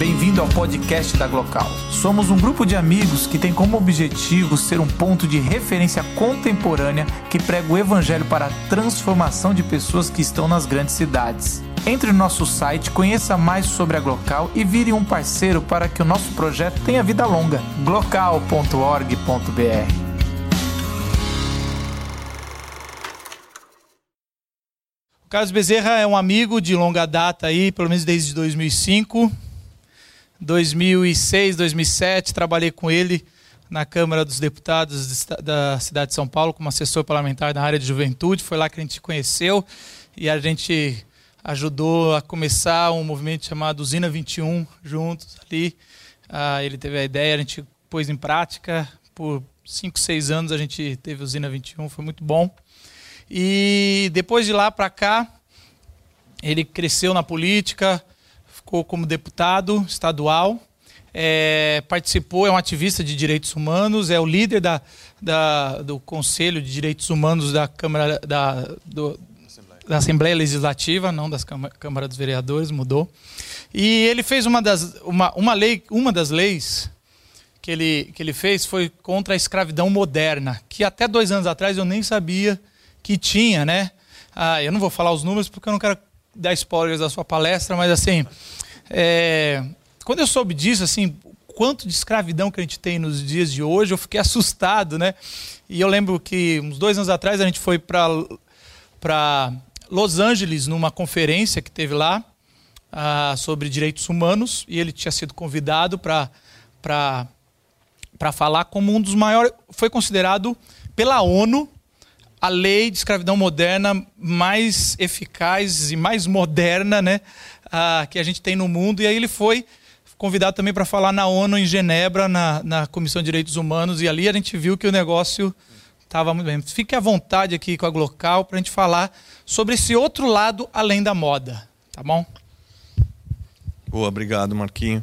Bem-vindo ao podcast da Glocal. Somos um grupo de amigos que tem como objetivo ser um ponto de referência contemporânea que prega o evangelho para a transformação de pessoas que estão nas grandes cidades. Entre no nosso site, conheça mais sobre a Glocal e vire um parceiro para que o nosso projeto tenha vida longa. glocal.org.br Carlos Bezerra é um amigo de longa data aí, pelo menos desde 2005. 2006, 2007, trabalhei com ele na Câmara dos Deputados da cidade de São Paulo como assessor parlamentar na área de juventude. Foi lá que a gente conheceu e a gente ajudou a começar um movimento chamado Usina 21 juntos ali. Ah, ele teve a ideia, a gente pôs em prática. Por 5, 6 anos a gente teve Usina 21, foi muito bom. E depois de lá para cá, ele cresceu na política, ficou como deputado estadual, é, participou, é um ativista de direitos humanos, é o líder da, da, do Conselho de Direitos Humanos da Câmara da, do, da Assembleia Legislativa, não das Câmara, Câmara dos Vereadores, mudou. E ele fez uma das, uma, uma, lei, uma das leis que ele, que ele fez foi contra a escravidão moderna, que até dois anos atrás eu nem sabia que tinha, né? Ah, eu não vou falar os números porque eu não quero dar spoilers da sua palestra, mas assim, é, quando eu soube disso, assim, quanto de escravidão que a gente tem nos dias de hoje, eu fiquei assustado, né? E eu lembro que uns dois anos atrás a gente foi para Los Angeles numa conferência que teve lá uh, sobre direitos humanos e ele tinha sido convidado para para falar como um dos maiores, foi considerado pela ONU a lei de escravidão moderna mais eficaz e mais moderna, né, uh, que a gente tem no mundo. E aí ele foi convidado também para falar na ONU em Genebra, na, na Comissão de Direitos Humanos, e ali a gente viu que o negócio estava muito bem. Fique à vontade aqui com a Glocal para a gente falar sobre esse outro lado além da moda, tá bom? Boa, obrigado, Marquinho.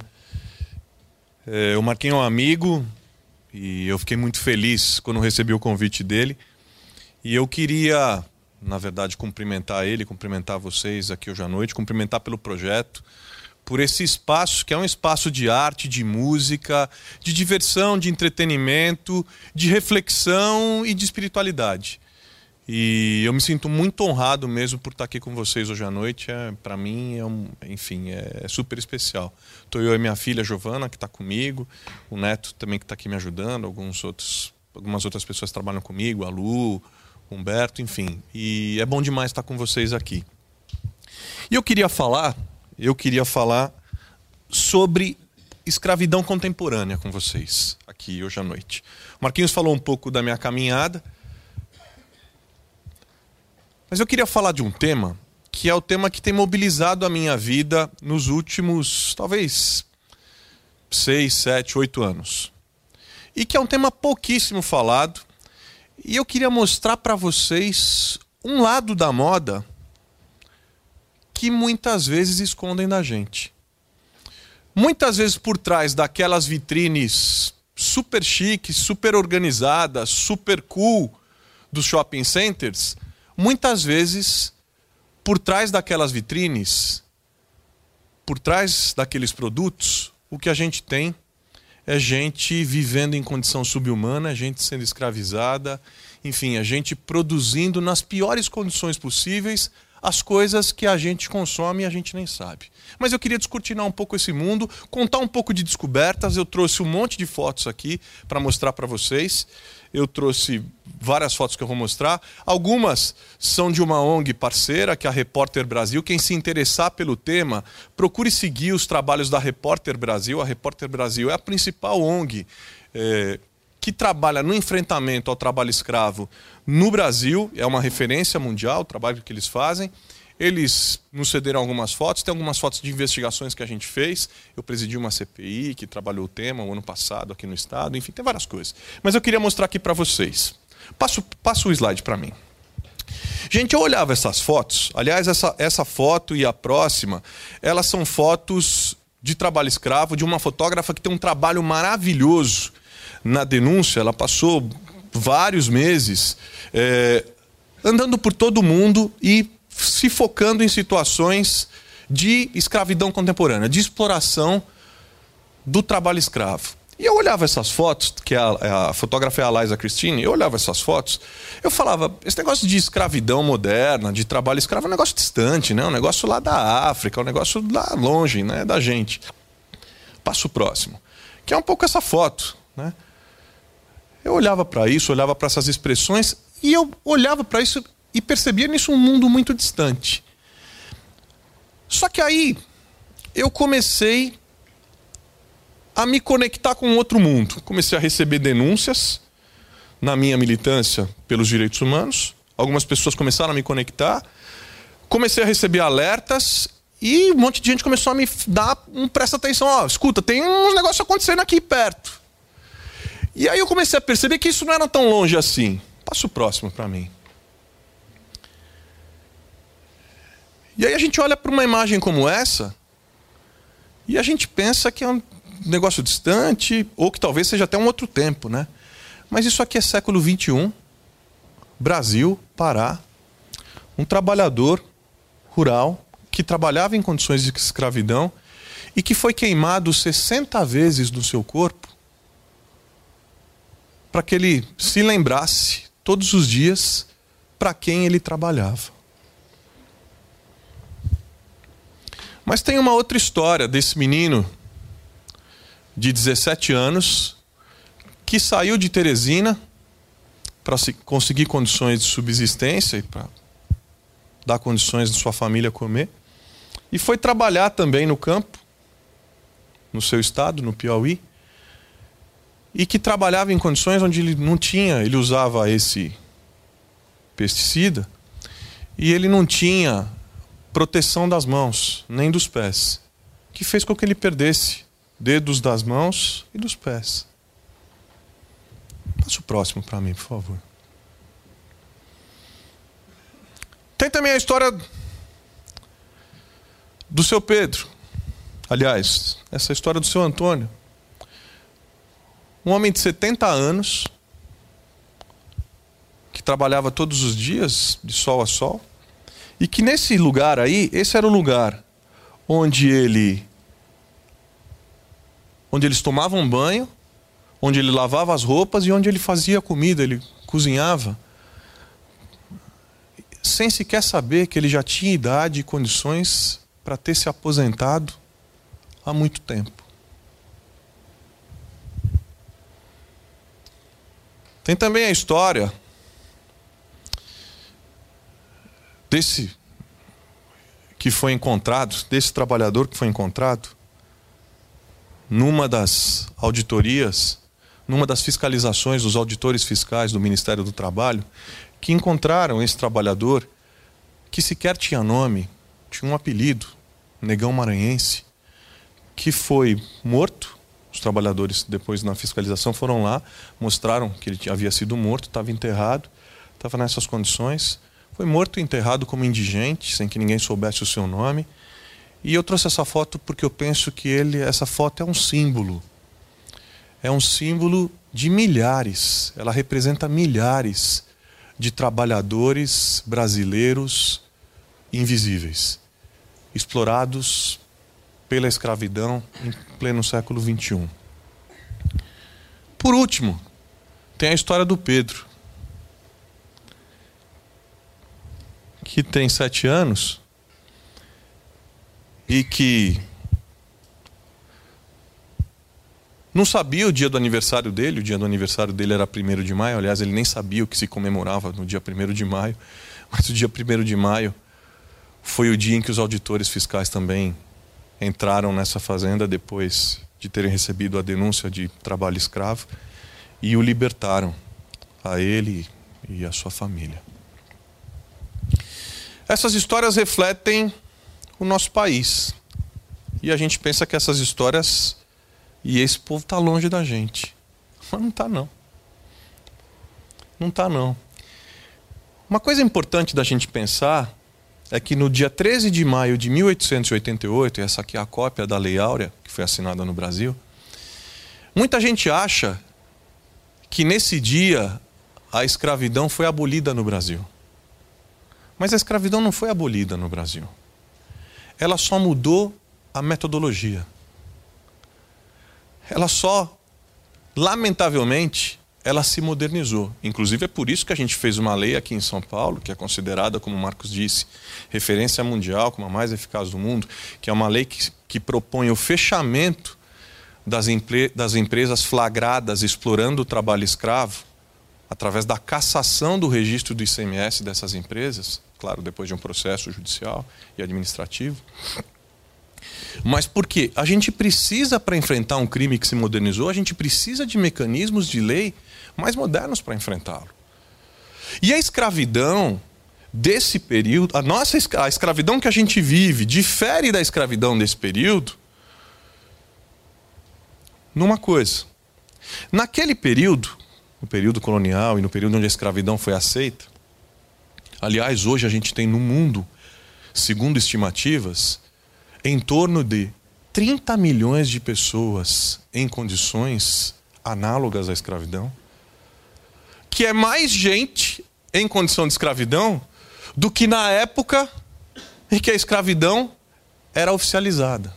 É, o Marquinho é um amigo e eu fiquei muito feliz quando recebi o convite dele. E eu queria, na verdade, cumprimentar ele, cumprimentar vocês aqui hoje à noite, cumprimentar pelo projeto, por esse espaço que é um espaço de arte, de música, de diversão, de entretenimento, de reflexão e de espiritualidade. E eu me sinto muito honrado mesmo por estar aqui com vocês hoje à noite. É, Para mim, é um, enfim, é, é, super especial. Estou eu e minha filha Giovana, que está comigo, o neto também que está aqui me ajudando, alguns outros, algumas outras pessoas trabalham comigo, a Lu, Humberto, enfim. E é bom demais estar com vocês aqui. E eu queria falar, eu queria falar sobre escravidão contemporânea com vocês aqui hoje à noite. O Marquinhos falou um pouco da minha caminhada, mas eu queria falar de um tema que é o tema que tem mobilizado a minha vida nos últimos, talvez, seis, sete, oito anos. E que é um tema pouquíssimo falado, e eu queria mostrar para vocês um lado da moda que muitas vezes escondem da gente. Muitas vezes por trás daquelas vitrines super chiques, super organizadas, super cool dos shopping centers, muitas vezes por trás daquelas vitrines, por trás daqueles produtos, o que a gente tem é gente vivendo em condição subhumana, é gente sendo escravizada, enfim, a gente produzindo nas piores condições possíveis as coisas que a gente consome e a gente nem sabe. Mas eu queria descortinar um pouco esse mundo, contar um pouco de descobertas. Eu trouxe um monte de fotos aqui para mostrar para vocês. Eu trouxe várias fotos que eu vou mostrar. Algumas são de uma ONG parceira, que é a Repórter Brasil. Quem se interessar pelo tema, procure seguir os trabalhos da Repórter Brasil. A Repórter Brasil é a principal ONG é, que trabalha no enfrentamento ao trabalho escravo no Brasil. É uma referência mundial o trabalho que eles fazem. Eles nos cederam algumas fotos, tem algumas fotos de investigações que a gente fez. Eu presidi uma CPI que trabalhou o tema o ano passado aqui no estado, enfim, tem várias coisas. Mas eu queria mostrar aqui para vocês. Passa, passa o slide para mim. Gente, eu olhava essas fotos, aliás, essa, essa foto e a próxima, elas são fotos de trabalho escravo de uma fotógrafa que tem um trabalho maravilhoso na denúncia. Ela passou vários meses é, andando por todo mundo e se focando em situações de escravidão contemporânea, de exploração do trabalho escravo. E eu olhava essas fotos, que a, a fotógrafa é a Liza Christine, eu olhava essas fotos, eu falava, esse negócio de escravidão moderna, de trabalho escravo, é um negócio distante, né? um negócio lá da África, um negócio lá longe né? da gente. Passo próximo, que é um pouco essa foto. Né? Eu olhava para isso, olhava para essas expressões, e eu olhava para isso e percebia nisso um mundo muito distante. Só que aí eu comecei a me conectar com outro mundo. Comecei a receber denúncias na minha militância pelos direitos humanos. Algumas pessoas começaram a me conectar. Comecei a receber alertas e um monte de gente começou a me dar um presta atenção, ó, escuta, tem uns negócios acontecendo aqui perto. E aí eu comecei a perceber que isso não era tão longe assim. Passa o próximo para mim. E aí a gente olha para uma imagem como essa e a gente pensa que é um negócio distante, ou que talvez seja até um outro tempo, né? Mas isso aqui é século XXI, Brasil, Pará. Um trabalhador rural que trabalhava em condições de escravidão e que foi queimado 60 vezes no seu corpo para que ele se lembrasse todos os dias para quem ele trabalhava. Mas tem uma outra história desse menino de 17 anos que saiu de Teresina para conseguir condições de subsistência e para dar condições de sua família comer. E foi trabalhar também no campo, no seu estado, no Piauí. E que trabalhava em condições onde ele não tinha, ele usava esse pesticida e ele não tinha proteção das mãos, nem dos pés, que fez com que ele perdesse dedos das mãos e dos pés. Passa o próximo para mim, por favor. Tem também a história do seu Pedro. Aliás, essa história do seu Antônio. Um homem de 70 anos, que trabalhava todos os dias, de sol a sol, e que nesse lugar aí, esse era o lugar onde ele onde eles tomavam banho, onde ele lavava as roupas e onde ele fazia comida, ele cozinhava, sem sequer saber que ele já tinha idade e condições para ter se aposentado há muito tempo. Tem também a história desse que foi encontrado, desse trabalhador que foi encontrado, numa das auditorias, numa das fiscalizações dos auditores fiscais do Ministério do Trabalho, que encontraram esse trabalhador que sequer tinha nome, tinha um apelido, Negão Maranhense, que foi morto. Os trabalhadores, depois na fiscalização, foram lá, mostraram que ele havia sido morto, estava enterrado, estava nessas condições. Foi morto e enterrado como indigente, sem que ninguém soubesse o seu nome. E eu trouxe essa foto porque eu penso que ele, essa foto é um símbolo. É um símbolo de milhares, ela representa milhares de trabalhadores brasileiros invisíveis, explorados pela escravidão em pleno século XXI. Por último, tem a história do Pedro, que tem sete anos e que não sabia o dia do aniversário dele, o dia do aniversário dele era 1 de maio, aliás, ele nem sabia o que se comemorava no dia 1 de maio, mas o dia 1 de maio foi o dia em que os auditores fiscais também entraram nessa fazenda depois de terem recebido a denúncia de trabalho escravo e o libertaram, a ele e a sua família. Essas histórias refletem o nosso país. E a gente pensa que essas histórias e esse povo está longe da gente. Mas não está não. Não está não. Uma coisa importante da gente pensar é que no dia 13 de maio de 1888, essa aqui é a cópia da Lei Áurea, que foi assinada no Brasil, muita gente acha que nesse dia a escravidão foi abolida no Brasil. Mas a escravidão não foi abolida no Brasil. Ela só mudou a metodologia. ela só, lamentavelmente, ela se modernizou. Inclusive é por isso que a gente fez uma lei aqui em São Paulo, que é considerada, como o Marcos disse, referência mundial, como a mais eficaz do mundo, que é uma lei que, que propõe o fechamento das, das empresas flagradas explorando o trabalho escravo, através da cassação do registro do ICMS dessas empresas, claro, depois de um processo judicial e administrativo. Mas por quê? A gente precisa, para enfrentar um crime que se modernizou, a gente precisa de mecanismos de lei mais modernos para enfrentá-lo. E a escravidão desse período, a nossa a escravidão que a gente vive, difere da escravidão desse período numa coisa. Naquele período, no período colonial e no período onde a escravidão foi aceita, aliás, hoje a gente tem no mundo, segundo estimativas, em torno de 30 milhões de pessoas em condições análogas à escravidão, que é mais gente em condição de escravidão do que na época em que a escravidão era oficializada.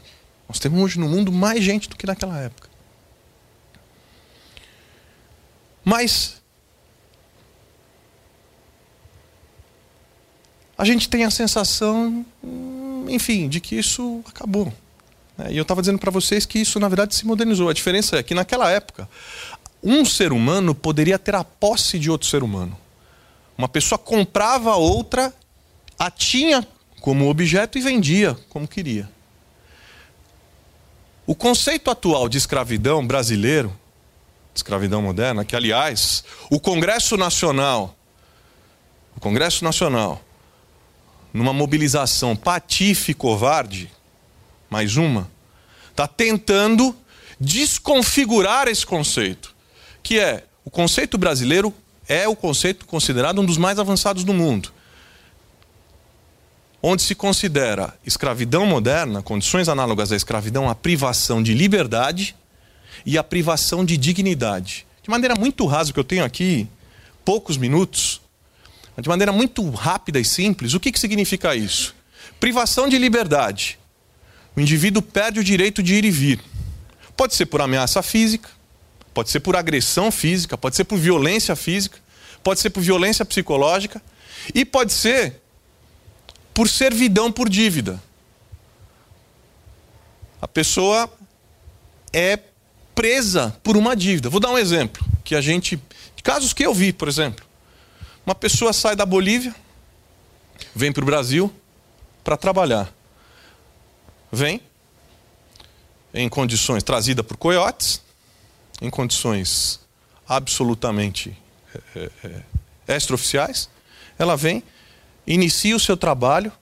Nós temos hoje no mundo mais gente do que naquela época. Mas a gente tem a sensação enfim, de que isso acabou. É, e eu estava dizendo para vocês que isso, na verdade, se modernizou. A diferença é que naquela época, um ser humano poderia ter a posse de outro ser humano. Uma pessoa comprava outra, a tinha como objeto e vendia como queria. O conceito atual de escravidão brasileiro, escravidão moderna, que aliás, o Congresso Nacional, o Congresso Nacional numa mobilização patife covarde, mais uma, está tentando desconfigurar esse conceito, que é o conceito brasileiro é o conceito considerado um dos mais avançados do mundo, onde se considera escravidão moderna, condições análogas à escravidão, a privação de liberdade e a privação de dignidade. De maneira muito rasa, que eu tenho aqui poucos minutos, de maneira muito rápida e simples, o que, que significa isso? Privação de liberdade. O indivíduo perde o direito de ir e vir. Pode ser por ameaça física, pode ser por agressão física, pode ser por violência física, pode ser por violência psicológica e pode ser por servidão por dívida. A pessoa é presa por uma dívida. Vou dar um exemplo que a gente, casos que eu vi, por exemplo. Uma pessoa sai da Bolívia, vem para o Brasil para trabalhar. Vem em condições trazida por coiotes, em condições absolutamente é, é, extraoficiais. Ela vem, inicia o seu trabalho,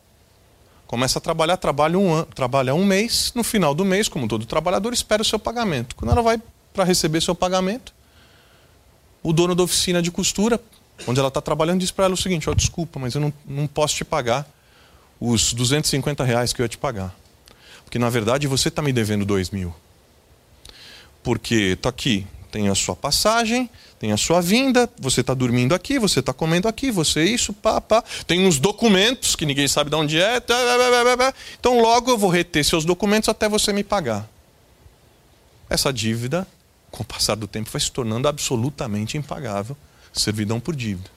começa a trabalhar, trabalha um, trabalha um mês, no final do mês, como todo trabalhador, espera o seu pagamento. Quando ela vai para receber seu pagamento, o dono da oficina de costura onde ela está trabalhando, diz para ela o seguinte: oh, desculpa, mas eu não, não posso te pagar os 250 reais que eu ia te pagar. Porque na verdade você está me devendo 2 mil. Porque está aqui, tem a sua passagem, tem a sua vinda, você está dormindo aqui, você está comendo aqui, você isso, pá, pá. Tem uns documentos que ninguém sabe de onde é. Tá, então logo eu vou reter seus documentos até você me pagar. Essa dívida, com o passar do tempo, vai se tornando absolutamente impagável servidão por dívida.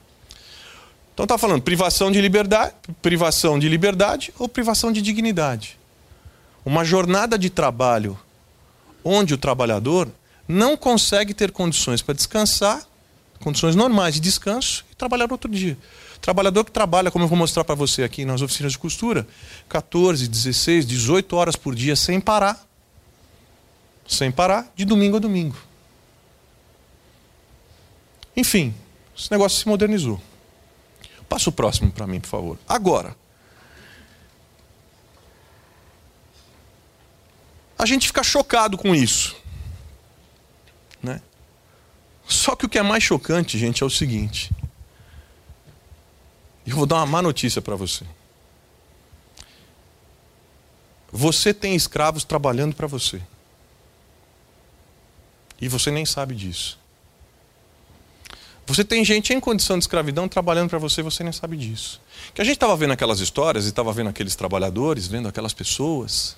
Então está falando privação de liberdade, privação de liberdade ou privação de dignidade. Uma jornada de trabalho onde o trabalhador não consegue ter condições para descansar, condições normais de descanso e trabalhar outro dia. Trabalhador que trabalha, como eu vou mostrar para você aqui nas oficinas de costura, 14, 16, 18 horas por dia sem parar. Sem parar, de domingo a domingo. Enfim, esse negócio se modernizou. Passa o próximo para mim, por favor. Agora, a gente fica chocado com isso. Né? Só que o que é mais chocante, gente, é o seguinte. Eu vou dar uma má notícia para você. Você tem escravos trabalhando para você. E você nem sabe disso. Você tem gente em condição de escravidão trabalhando para você e você nem sabe disso. Que a gente estava vendo aquelas histórias e estava vendo aqueles trabalhadores, vendo aquelas pessoas.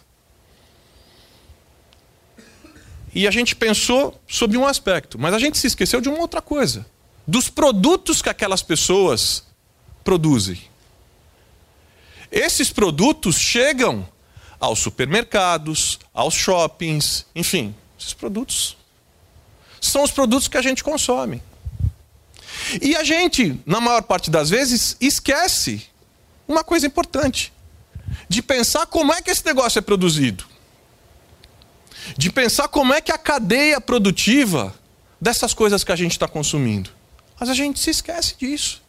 E a gente pensou sobre um aspecto, mas a gente se esqueceu de uma outra coisa: dos produtos que aquelas pessoas produzem. Esses produtos chegam aos supermercados, aos shoppings, enfim, esses produtos são os produtos que a gente consome. E a gente, na maior parte das vezes, esquece uma coisa importante: de pensar como é que esse negócio é produzido. De pensar como é que a cadeia produtiva dessas coisas que a gente está consumindo. Mas a gente se esquece disso.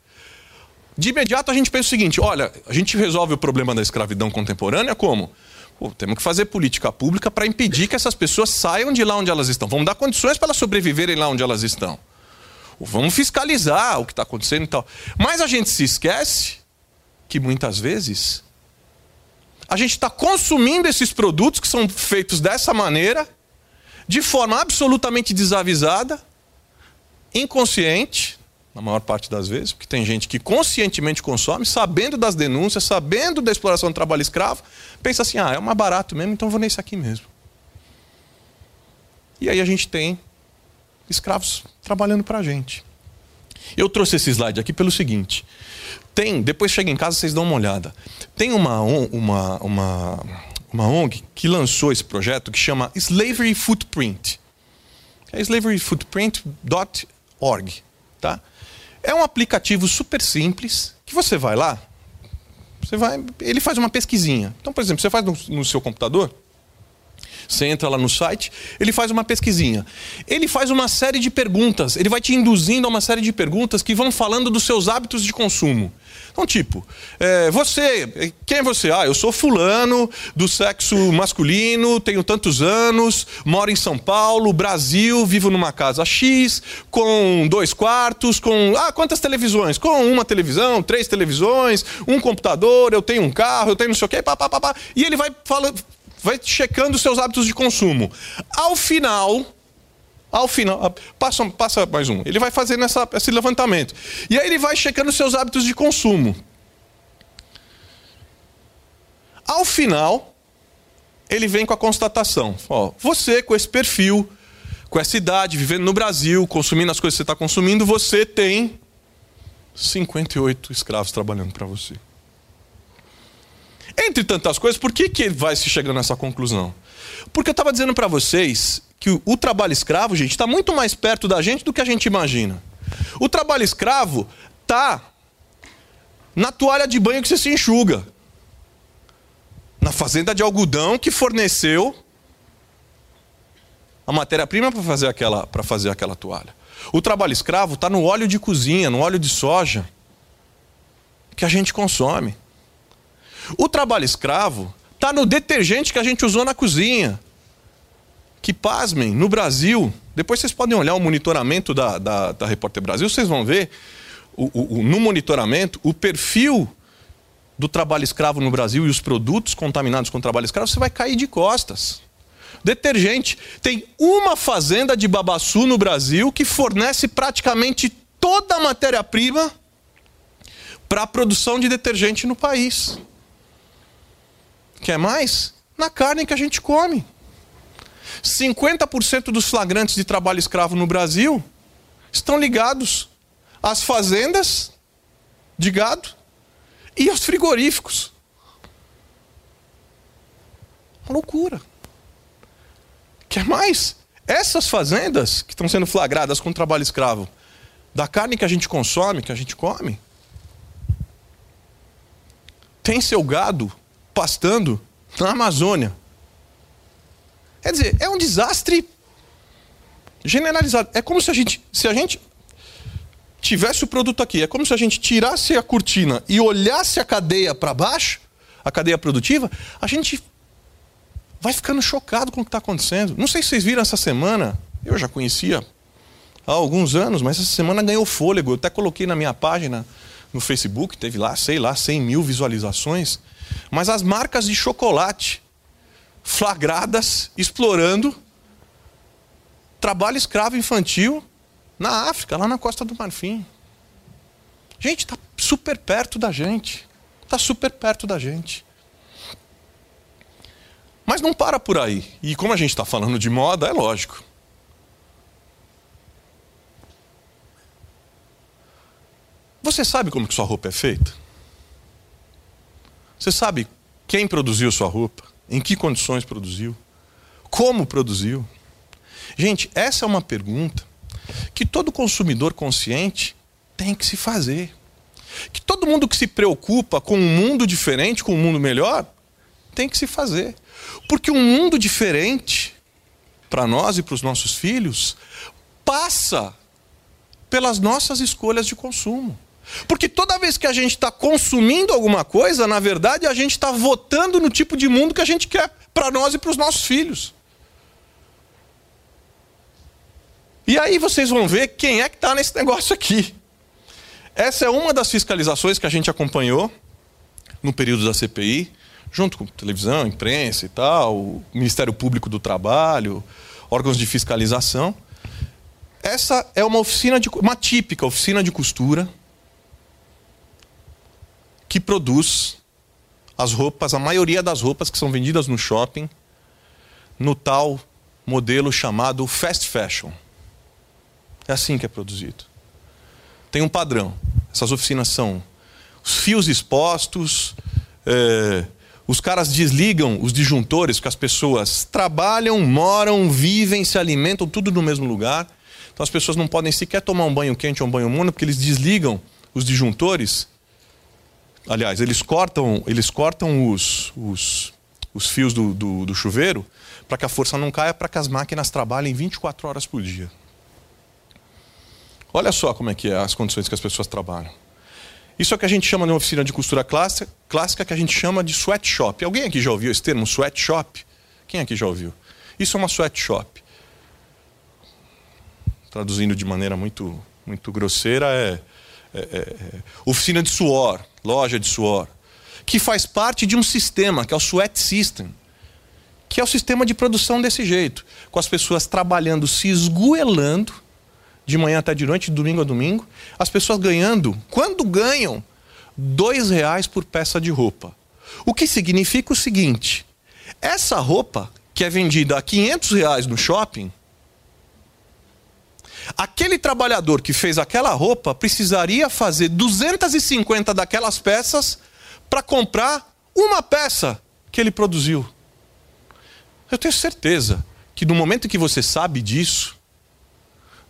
De imediato a gente pensa o seguinte: olha, a gente resolve o problema da escravidão contemporânea como? Pô, temos que fazer política pública para impedir que essas pessoas saiam de lá onde elas estão. Vamos dar condições para elas sobreviverem lá onde elas estão. Ou vamos fiscalizar o que está acontecendo e tal. Mas a gente se esquece que muitas vezes a gente está consumindo esses produtos que são feitos dessa maneira, de forma absolutamente desavisada, inconsciente, na maior parte das vezes, porque tem gente que conscientemente consome, sabendo das denúncias, sabendo da exploração do trabalho escravo, pensa assim: ah, é mais barato mesmo, então vou nesse aqui mesmo. E aí a gente tem escravos trabalhando para a gente. Eu trouxe esse slide aqui pelo seguinte: tem, depois chega em casa vocês dão uma olhada. Tem uma, uma, uma, uma ONG que lançou esse projeto que chama Slavery Footprint. É slaveryfootprint.org, tá? É um aplicativo super simples que você vai lá, você vai, ele faz uma pesquisinha. Então, por exemplo, você faz no, no seu computador, você entra lá no site, ele faz uma pesquisinha. Ele faz uma série de perguntas, ele vai te induzindo a uma série de perguntas que vão falando dos seus hábitos de consumo. Então, tipo, é, você, quem é você? Ah, eu sou fulano, do sexo masculino, tenho tantos anos, moro em São Paulo, Brasil, vivo numa casa X, com dois quartos, com. Ah, quantas televisões? Com uma televisão, três televisões, um computador, eu tenho um carro, eu tenho não sei o quê, pá, pá, pá, pá. E ele vai falando, vai checando os seus hábitos de consumo. Ao final, ao final, passa, passa mais um. Ele vai fazendo essa, esse levantamento. E aí ele vai checando os seus hábitos de consumo. Ao final, ele vem com a constatação: ó, você com esse perfil, com essa idade, vivendo no Brasil, consumindo as coisas que você está consumindo, você tem 58 escravos trabalhando para você. Entre tantas coisas, por que, que vai se chegando nessa conclusão? Porque eu estava dizendo para vocês que o, o trabalho escravo, gente, está muito mais perto da gente do que a gente imagina. O trabalho escravo está na toalha de banho que você se enxuga, na fazenda de algodão que forneceu a matéria-prima para fazer aquela para fazer aquela toalha. O trabalho escravo está no óleo de cozinha, no óleo de soja que a gente consome. O trabalho escravo está no detergente que a gente usou na cozinha. Que, pasmem, no Brasil, depois vocês podem olhar o monitoramento da, da, da Repórter Brasil, vocês vão ver o, o, o, no monitoramento o perfil do trabalho escravo no Brasil e os produtos contaminados com trabalho escravo, você vai cair de costas. Detergente. Tem uma fazenda de babaçu no Brasil que fornece praticamente toda a matéria-prima para a produção de detergente no país. Quer mais? Na carne que a gente come. 50% dos flagrantes de trabalho escravo no Brasil estão ligados às fazendas de gado e aos frigoríficos. Uma loucura. Quer mais? Essas fazendas que estão sendo flagradas com trabalho escravo, da carne que a gente consome, que a gente come, tem seu gado pastando na Amazônia. Quer dizer, é um desastre generalizado. É como se a gente, se a gente tivesse o produto aqui, é como se a gente tirasse a cortina e olhasse a cadeia para baixo, a cadeia produtiva, a gente vai ficando chocado com o que está acontecendo. Não sei se vocês viram essa semana, eu já conhecia há alguns anos, mas essa semana ganhou fôlego. Eu até coloquei na minha página no Facebook, teve lá, sei lá, 100 mil visualizações. Mas as marcas de chocolate flagradas explorando trabalho escravo infantil na África, lá na Costa do Marfim. Gente, está super perto da gente. Está super perto da gente. Mas não para por aí. E como a gente está falando de moda, é lógico. Você sabe como que sua roupa é feita? Você sabe quem produziu sua roupa? Em que condições produziu? Como produziu? Gente, essa é uma pergunta que todo consumidor consciente tem que se fazer. Que todo mundo que se preocupa com um mundo diferente, com um mundo melhor, tem que se fazer. Porque um mundo diferente, para nós e para os nossos filhos, passa pelas nossas escolhas de consumo. Porque toda vez que a gente está consumindo alguma coisa, na verdade, a gente está votando no tipo de mundo que a gente quer para nós e para os nossos filhos. E aí vocês vão ver quem é que está nesse negócio aqui. Essa é uma das fiscalizações que a gente acompanhou no período da CPI, junto com televisão, imprensa e tal, o Ministério Público do Trabalho, órgãos de fiscalização. Essa é uma oficina de uma típica oficina de costura que produz as roupas, a maioria das roupas que são vendidas no shopping, no tal modelo chamado fast fashion. É assim que é produzido. Tem um padrão. Essas oficinas são os fios expostos, é, os caras desligam os disjuntores, que as pessoas trabalham, moram, vivem, se alimentam, tudo no mesmo lugar. Então as pessoas não podem sequer tomar um banho quente ou um banho morno, porque eles desligam os disjuntores Aliás, eles cortam, eles cortam os, os, os fios do, do, do chuveiro para que a força não caia, para que as máquinas trabalhem 24 horas por dia. Olha só como é que é as condições que as pessoas trabalham. Isso é o que a gente chama de uma oficina de costura clássica, clássica que a gente chama de sweatshop. Alguém aqui já ouviu esse termo, sweatshop? Quem aqui já ouviu? Isso é uma sweatshop. Traduzindo de maneira muito, muito grosseira, é oficina de suor, loja de suor, que faz parte de um sistema, que é o Sweat System, que é o sistema de produção desse jeito, com as pessoas trabalhando, se esgoelando, de manhã até de noite, de domingo a domingo, as pessoas ganhando, quando ganham, dois reais por peça de roupa. O que significa o seguinte: essa roupa que é vendida a 500 reais no shopping, Aquele trabalhador que fez aquela roupa precisaria fazer 250 daquelas peças para comprar uma peça que ele produziu. Eu tenho certeza que no momento que você sabe disso,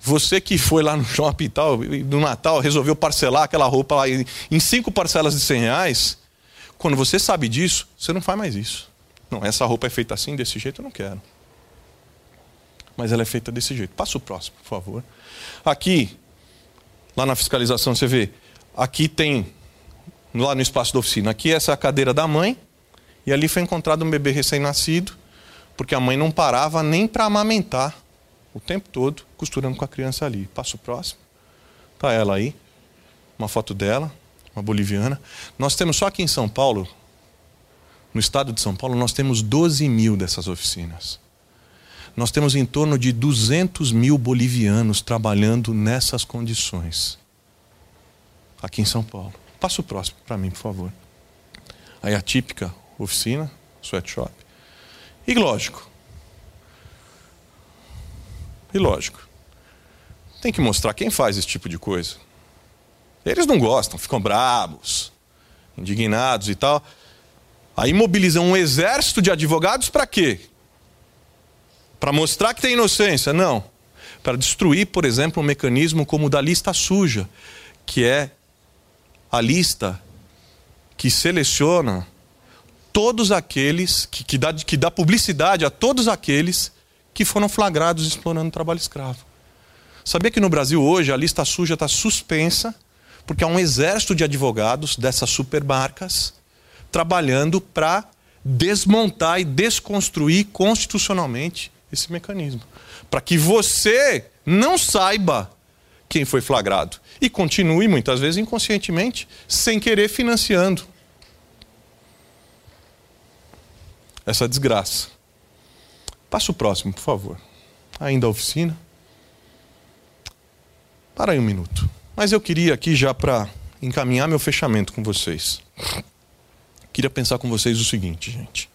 você que foi lá no shopping e tal, no Natal, resolveu parcelar aquela roupa lá em cinco parcelas de 100 reais, quando você sabe disso, você não faz mais isso. Não, essa roupa é feita assim, desse jeito, eu não quero mas ela é feita desse jeito. Passa o próximo, por favor. Aqui, lá na fiscalização, você vê, aqui tem, lá no espaço da oficina, aqui essa é a cadeira da mãe, e ali foi encontrado um bebê recém-nascido, porque a mãe não parava nem para amamentar o tempo todo, costurando com a criança ali. Passa o próximo. Está ela aí, uma foto dela, uma boliviana. Nós temos só aqui em São Paulo, no estado de São Paulo, nós temos 12 mil dessas oficinas. Nós temos em torno de 200 mil bolivianos trabalhando nessas condições. Aqui em São Paulo. Passa o próximo para mim, por favor. Aí a típica oficina, sweatshop. E lógico. E lógico. Tem que mostrar quem faz esse tipo de coisa. Eles não gostam, ficam bravos, indignados e tal. Aí mobilizam um exército de advogados para quê? Para mostrar que tem inocência? Não. Para destruir, por exemplo, um mecanismo como o da lista suja, que é a lista que seleciona todos aqueles, que, que, dá, que dá publicidade a todos aqueles que foram flagrados explorando o trabalho escravo. Sabia que no Brasil hoje a lista suja está suspensa porque há um exército de advogados dessas supermarcas trabalhando para desmontar e desconstruir constitucionalmente esse mecanismo. Para que você não saiba quem foi flagrado e continue, muitas vezes inconscientemente, sem querer financiando essa desgraça. Passa o próximo, por favor. Ainda a oficina. Para aí um minuto. Mas eu queria aqui já para encaminhar meu fechamento com vocês. Queria pensar com vocês o seguinte, gente.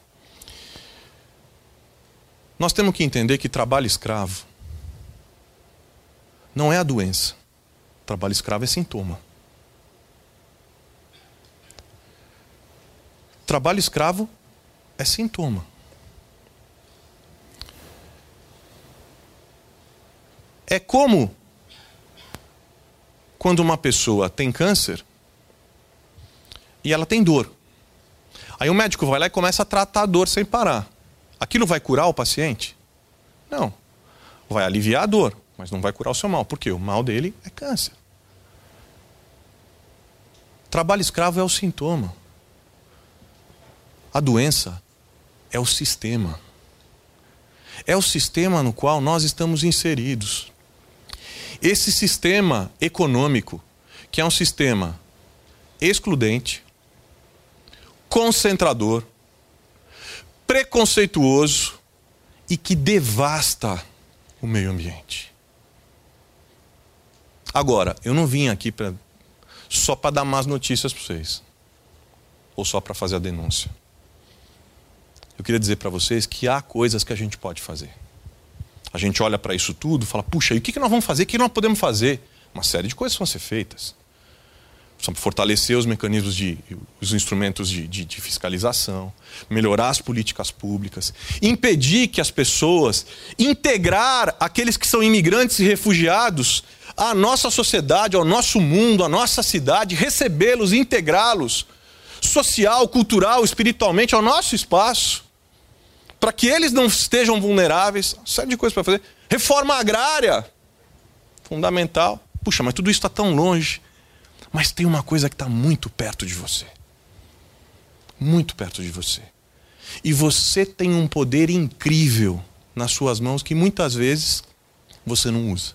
Nós temos que entender que trabalho escravo não é a doença. Trabalho escravo é sintoma. Trabalho escravo é sintoma. É como quando uma pessoa tem câncer e ela tem dor. Aí o médico vai lá e começa a tratar a dor sem parar. Aquilo vai curar o paciente? Não. Vai aliviar a dor, mas não vai curar o seu mal. Por quê? O mal dele é câncer. Trabalho escravo é o sintoma. A doença é o sistema. É o sistema no qual nós estamos inseridos. Esse sistema econômico, que é um sistema excludente, concentrador, preconceituoso e que devasta o meio ambiente. Agora, eu não vim aqui pra, só para dar más notícias para vocês, ou só para fazer a denúncia. Eu queria dizer para vocês que há coisas que a gente pode fazer. A gente olha para isso tudo e fala, puxa, e o que, nós vamos fazer? O que nós podemos fazer? Uma série de coisas vão ser feitas. Fortalecer os mecanismos de, os instrumentos de, de, de, fiscalização, melhorar as políticas públicas, impedir que as pessoas, integrar aqueles que são imigrantes e refugiados à nossa sociedade, ao nosso mundo, à nossa cidade, recebê-los, integrá-los, social, cultural, espiritualmente, ao nosso espaço para que eles não estejam vulneráveis, uma série de coisas para fazer. Reforma agrária, fundamental. Puxa, mas tudo isso está tão longe. Mas tem uma coisa que está muito perto de você. Muito perto de você. E você tem um poder incrível nas suas mãos que muitas vezes você não usa.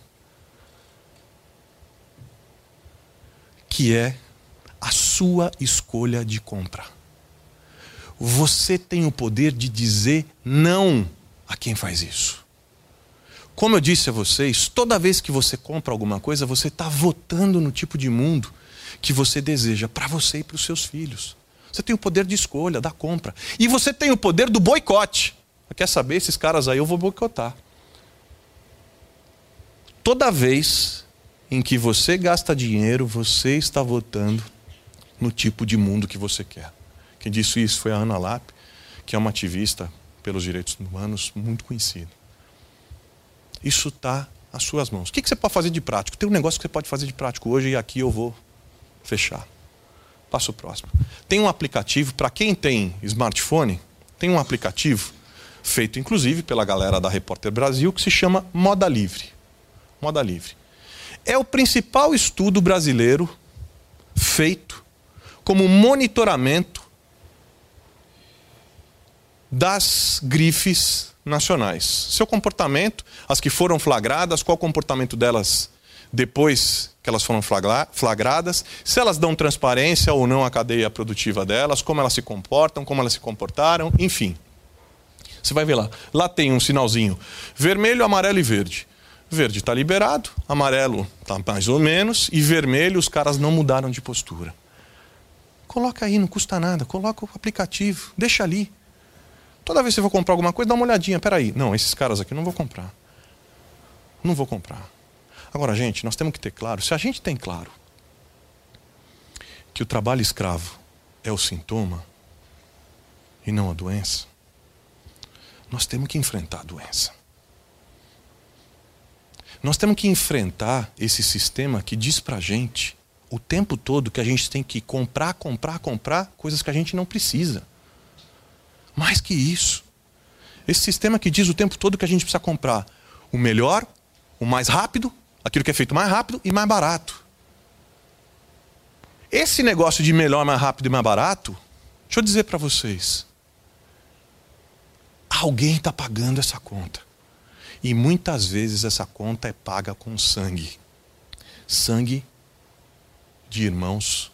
Que é a sua escolha de compra. Você tem o poder de dizer não a quem faz isso. Como eu disse a vocês, toda vez que você compra alguma coisa, você está votando no tipo de mundo que você deseja para você e para os seus filhos. Você tem o poder de escolha, da compra. E você tem o poder do boicote. Quer saber? Esses caras aí eu vou boicotar. Toda vez em que você gasta dinheiro, você está votando no tipo de mundo que você quer. Quem disse isso foi a Ana Lapp, que é uma ativista pelos direitos humanos muito conhecida. Isso está às suas mãos. O que você pode fazer de prático? Tem um negócio que você pode fazer de prático hoje e aqui eu vou fechar. Passo próximo. Tem um aplicativo, para quem tem smartphone, tem um aplicativo feito inclusive pela galera da Repórter Brasil que se chama Moda Livre. Moda Livre. É o principal estudo brasileiro feito como monitoramento das grifes nacionais. Seu comportamento, as que foram flagradas, qual o comportamento delas depois que elas foram flagradas, se elas dão transparência ou não à cadeia produtiva delas, como elas se comportam, como elas se comportaram, enfim. Você vai ver lá. Lá tem um sinalzinho vermelho, amarelo e verde. Verde está liberado, amarelo está mais ou menos, e vermelho os caras não mudaram de postura. Coloca aí, não custa nada, coloca o aplicativo, deixa ali. Toda vez que você for comprar alguma coisa, dá uma olhadinha. Peraí, não, esses caras aqui não vou comprar. Não vou comprar. Agora, gente, nós temos que ter claro, se a gente tem claro que o trabalho escravo é o sintoma e não a doença, nós temos que enfrentar a doença. Nós temos que enfrentar esse sistema que diz pra gente o tempo todo que a gente tem que comprar, comprar, comprar coisas que a gente não precisa. Mais que isso. Esse sistema que diz o tempo todo que a gente precisa comprar o melhor, o mais rápido, aquilo que é feito mais rápido e mais barato. Esse negócio de melhor, mais rápido e mais barato, deixa eu dizer para vocês. Alguém está pagando essa conta. E muitas vezes essa conta é paga com sangue. Sangue de irmãos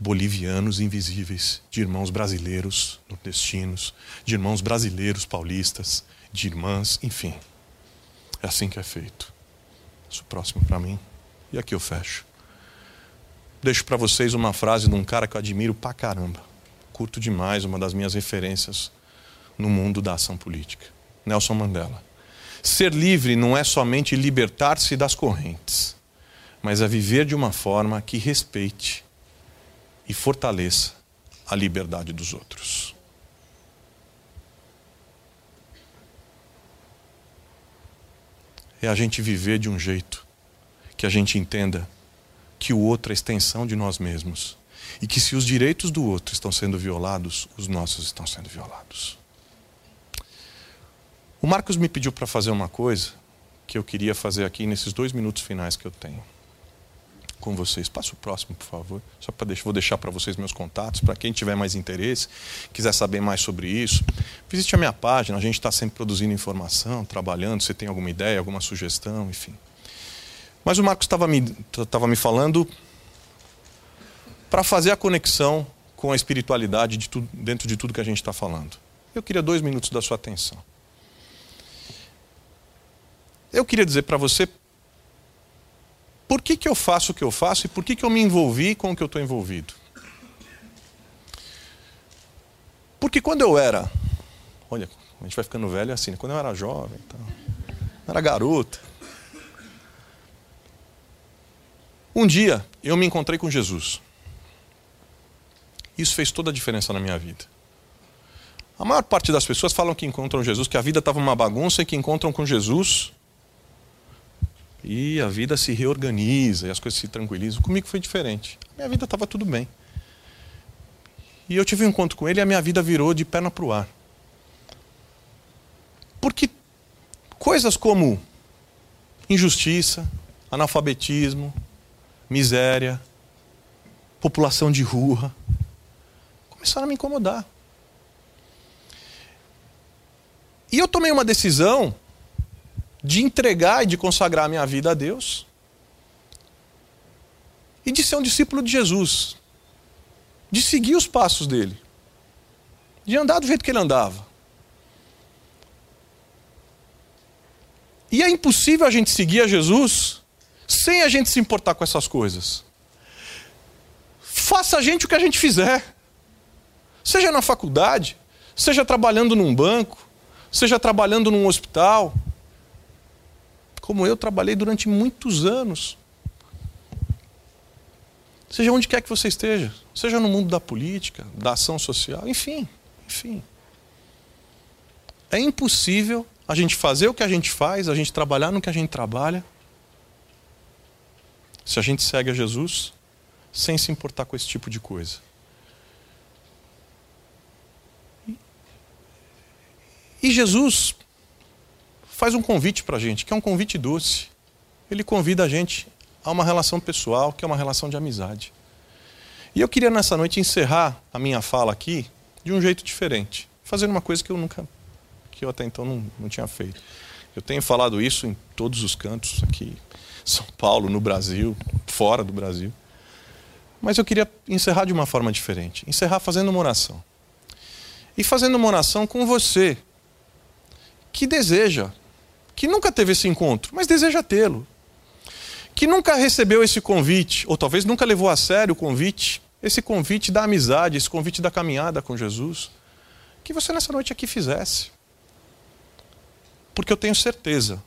bolivianos invisíveis, de irmãos brasileiros nordestinos, de irmãos brasileiros paulistas, de irmãs, enfim. É assim que é feito. Isso próximo para mim. E aqui eu fecho. Deixo para vocês uma frase de um cara que eu admiro pra caramba. Curto demais, uma das minhas referências no mundo da ação política. Nelson Mandela. Ser livre não é somente libertar-se das correntes, mas é viver de uma forma que respeite e fortaleça a liberdade dos outros. É a gente viver de um jeito que a gente entenda que o outro é extensão de nós mesmos e que se os direitos do outro estão sendo violados, os nossos estão sendo violados. O Marcos me pediu para fazer uma coisa que eu queria fazer aqui nesses dois minutos finais que eu tenho com vocês. Passa o próximo, por favor. Só para deixar, vou deixar para vocês meus contatos, para quem tiver mais interesse, quiser saber mais sobre isso. Visite a minha página, a gente está sempre produzindo informação, trabalhando. Se tem alguma ideia, alguma sugestão, enfim. Mas o Marcos estava me, me falando para fazer a conexão com a espiritualidade de tudo, dentro de tudo que a gente está falando. Eu queria dois minutos da sua atenção. Eu queria dizer para você por que, que eu faço o que eu faço e por que, que eu me envolvi com o que eu estou envolvido. Porque quando eu era. Olha, a gente vai ficando velho assim, né? quando eu era jovem, então, era garota. Um dia eu me encontrei com Jesus. Isso fez toda a diferença na minha vida. A maior parte das pessoas falam que encontram Jesus, que a vida estava uma bagunça e que encontram com Jesus e a vida se reorganiza e as coisas se tranquilizam. Comigo foi diferente. Minha vida estava tudo bem. E eu tive um encontro com ele e a minha vida virou de perna para o ar. Porque coisas como injustiça, analfabetismo, miséria, população de rua, começaram a me incomodar. E eu tomei uma decisão de entregar e de consagrar minha vida a Deus e de ser um discípulo de Jesus, de seguir os passos dele, de andar do jeito que ele andava. E é impossível a gente seguir a Jesus sem a gente se importar com essas coisas. Faça a gente o que a gente fizer. Seja na faculdade, seja trabalhando num banco, seja trabalhando num hospital, como eu trabalhei durante muitos anos. Seja onde quer que você esteja, seja no mundo da política, da ação social, enfim, enfim. É impossível a gente fazer o que a gente faz, a gente trabalhar no que a gente trabalha, se a gente segue a Jesus sem se importar com esse tipo de coisa. E Jesus faz um convite para a gente, que é um convite doce. Ele convida a gente a uma relação pessoal, que é uma relação de amizade. E eu queria nessa noite encerrar a minha fala aqui de um jeito diferente, fazendo uma coisa que eu nunca, que eu até então não, não tinha feito. Eu tenho falado isso em todos os cantos aqui, São Paulo, no Brasil, fora do Brasil. Mas eu queria encerrar de uma forma diferente, encerrar fazendo uma oração. E fazendo uma oração com você que deseja que nunca teve esse encontro, mas deseja tê-lo. Que nunca recebeu esse convite, ou talvez nunca levou a sério o convite, esse convite da amizade, esse convite da caminhada com Jesus, que você nessa noite aqui fizesse. Porque eu tenho certeza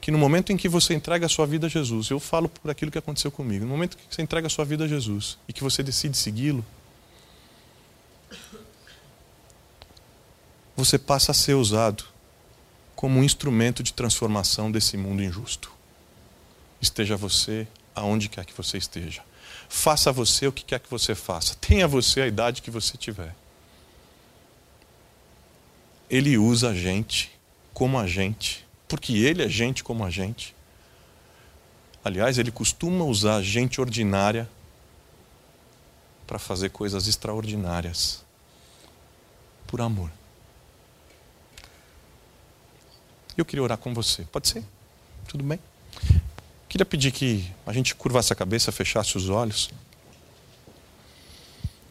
que no momento em que você entrega a sua vida a Jesus, eu falo por aquilo que aconteceu comigo, no momento em que você entrega a sua vida a Jesus e que você decide segui-lo, você passa a ser usado como um instrumento de transformação desse mundo injusto. Esteja você aonde quer que você esteja. Faça você o que quer que você faça. Tenha você a idade que você tiver. Ele usa a gente como a gente, porque ele é gente como a gente. Aliás, ele costuma usar gente ordinária para fazer coisas extraordinárias por amor. Eu queria orar com você. Pode ser? Tudo bem? Queria pedir que a gente curvasse a cabeça, fechasse os olhos.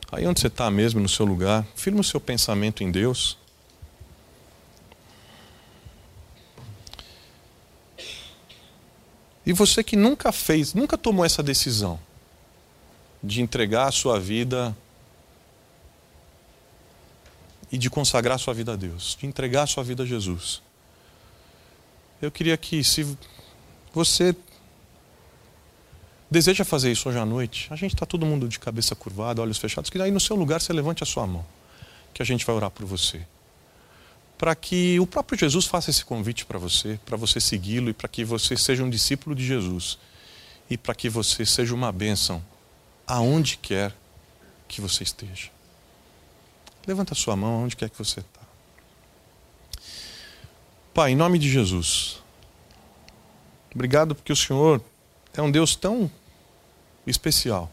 Aí onde você está mesmo, no seu lugar, firme o seu pensamento em Deus. E você que nunca fez, nunca tomou essa decisão de entregar a sua vida e de consagrar sua vida a Deus, de entregar sua vida a Jesus. Eu queria que, se você deseja fazer isso hoje à noite, a gente está todo mundo de cabeça curvada, olhos fechados, que aí no seu lugar você levante a sua mão, que a gente vai orar por você. Para que o próprio Jesus faça esse convite para você, para você segui-lo e para que você seja um discípulo de Jesus e para que você seja uma bênção aonde quer que você esteja. Levanta a sua mão aonde quer que você está. Pai, em nome de Jesus, obrigado porque o Senhor é um Deus tão especial,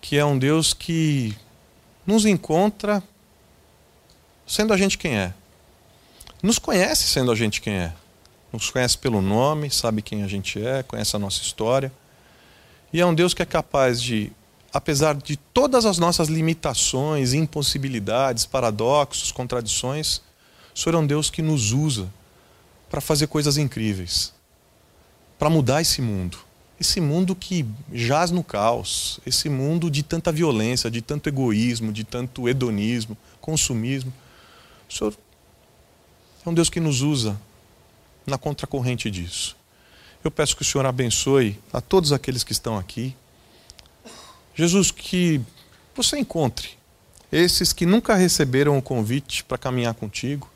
que é um Deus que nos encontra sendo a gente quem é, nos conhece sendo a gente quem é, nos conhece pelo nome, sabe quem a gente é, conhece a nossa história. E é um Deus que é capaz de, apesar de todas as nossas limitações, impossibilidades, paradoxos, contradições, o Senhor é um Deus que nos usa para fazer coisas incríveis, para mudar esse mundo. Esse mundo que jaz no caos, esse mundo de tanta violência, de tanto egoísmo, de tanto hedonismo, consumismo. O Senhor é um Deus que nos usa na contracorrente disso. Eu peço que o Senhor abençoe a todos aqueles que estão aqui. Jesus, que você encontre esses que nunca receberam o convite para caminhar contigo.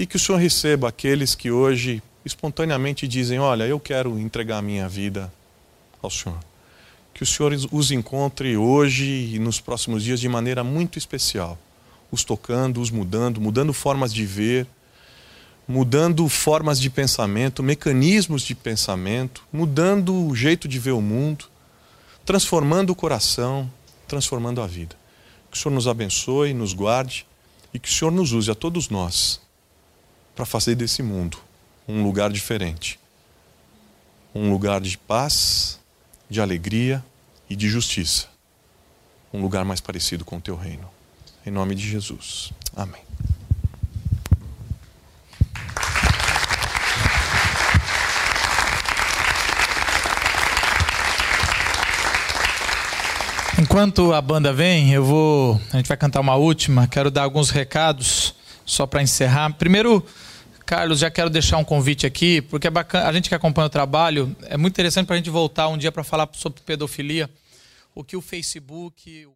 E que o Senhor receba aqueles que hoje espontaneamente dizem: Olha, eu quero entregar a minha vida ao Senhor. Que o Senhor os encontre hoje e nos próximos dias de maneira muito especial, os tocando, os mudando, mudando formas de ver mudando formas de pensamento, mecanismos de pensamento, mudando o jeito de ver o mundo, transformando o coração, transformando a vida. Que o Senhor nos abençoe, nos guarde e que o Senhor nos use a todos nós para fazer desse mundo um lugar diferente. Um lugar de paz, de alegria e de justiça. Um lugar mais parecido com o teu reino. Em nome de Jesus. Amém. Enquanto a banda vem, eu vou. A gente vai cantar uma última. Quero dar alguns recados só para encerrar. Primeiro, Carlos, já quero deixar um convite aqui, porque é bacana, a gente que acompanha o trabalho, é muito interessante para a gente voltar um dia para falar sobre pedofilia. O que o Facebook.